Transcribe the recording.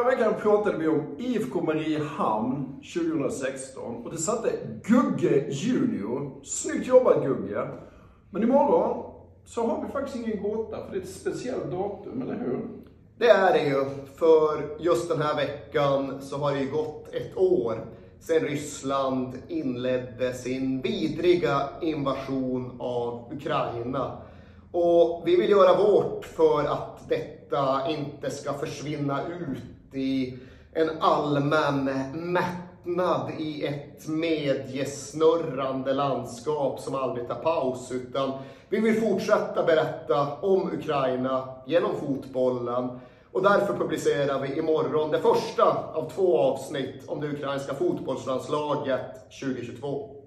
Förra veckan pratade vi om IFK Mariehamn 2016 och det satte Gugge Junior. Snyggt jobbat Gugge! Men imorgon så har vi faktiskt ingen gåta för det är ett speciellt datum, eller hur? Det är det ju. För just den här veckan så har det ju gått ett år sedan Ryssland inledde sin vidriga invasion av Ukraina. Och vi vill göra vårt för att detta inte ska försvinna ut i en allmän mättnad i ett mediesnurrande landskap som aldrig tar paus. Utan vi vill fortsätta berätta om Ukraina genom fotbollen. Och därför publicerar vi imorgon det första av två avsnitt om det ukrainska fotbollslandslaget 2022.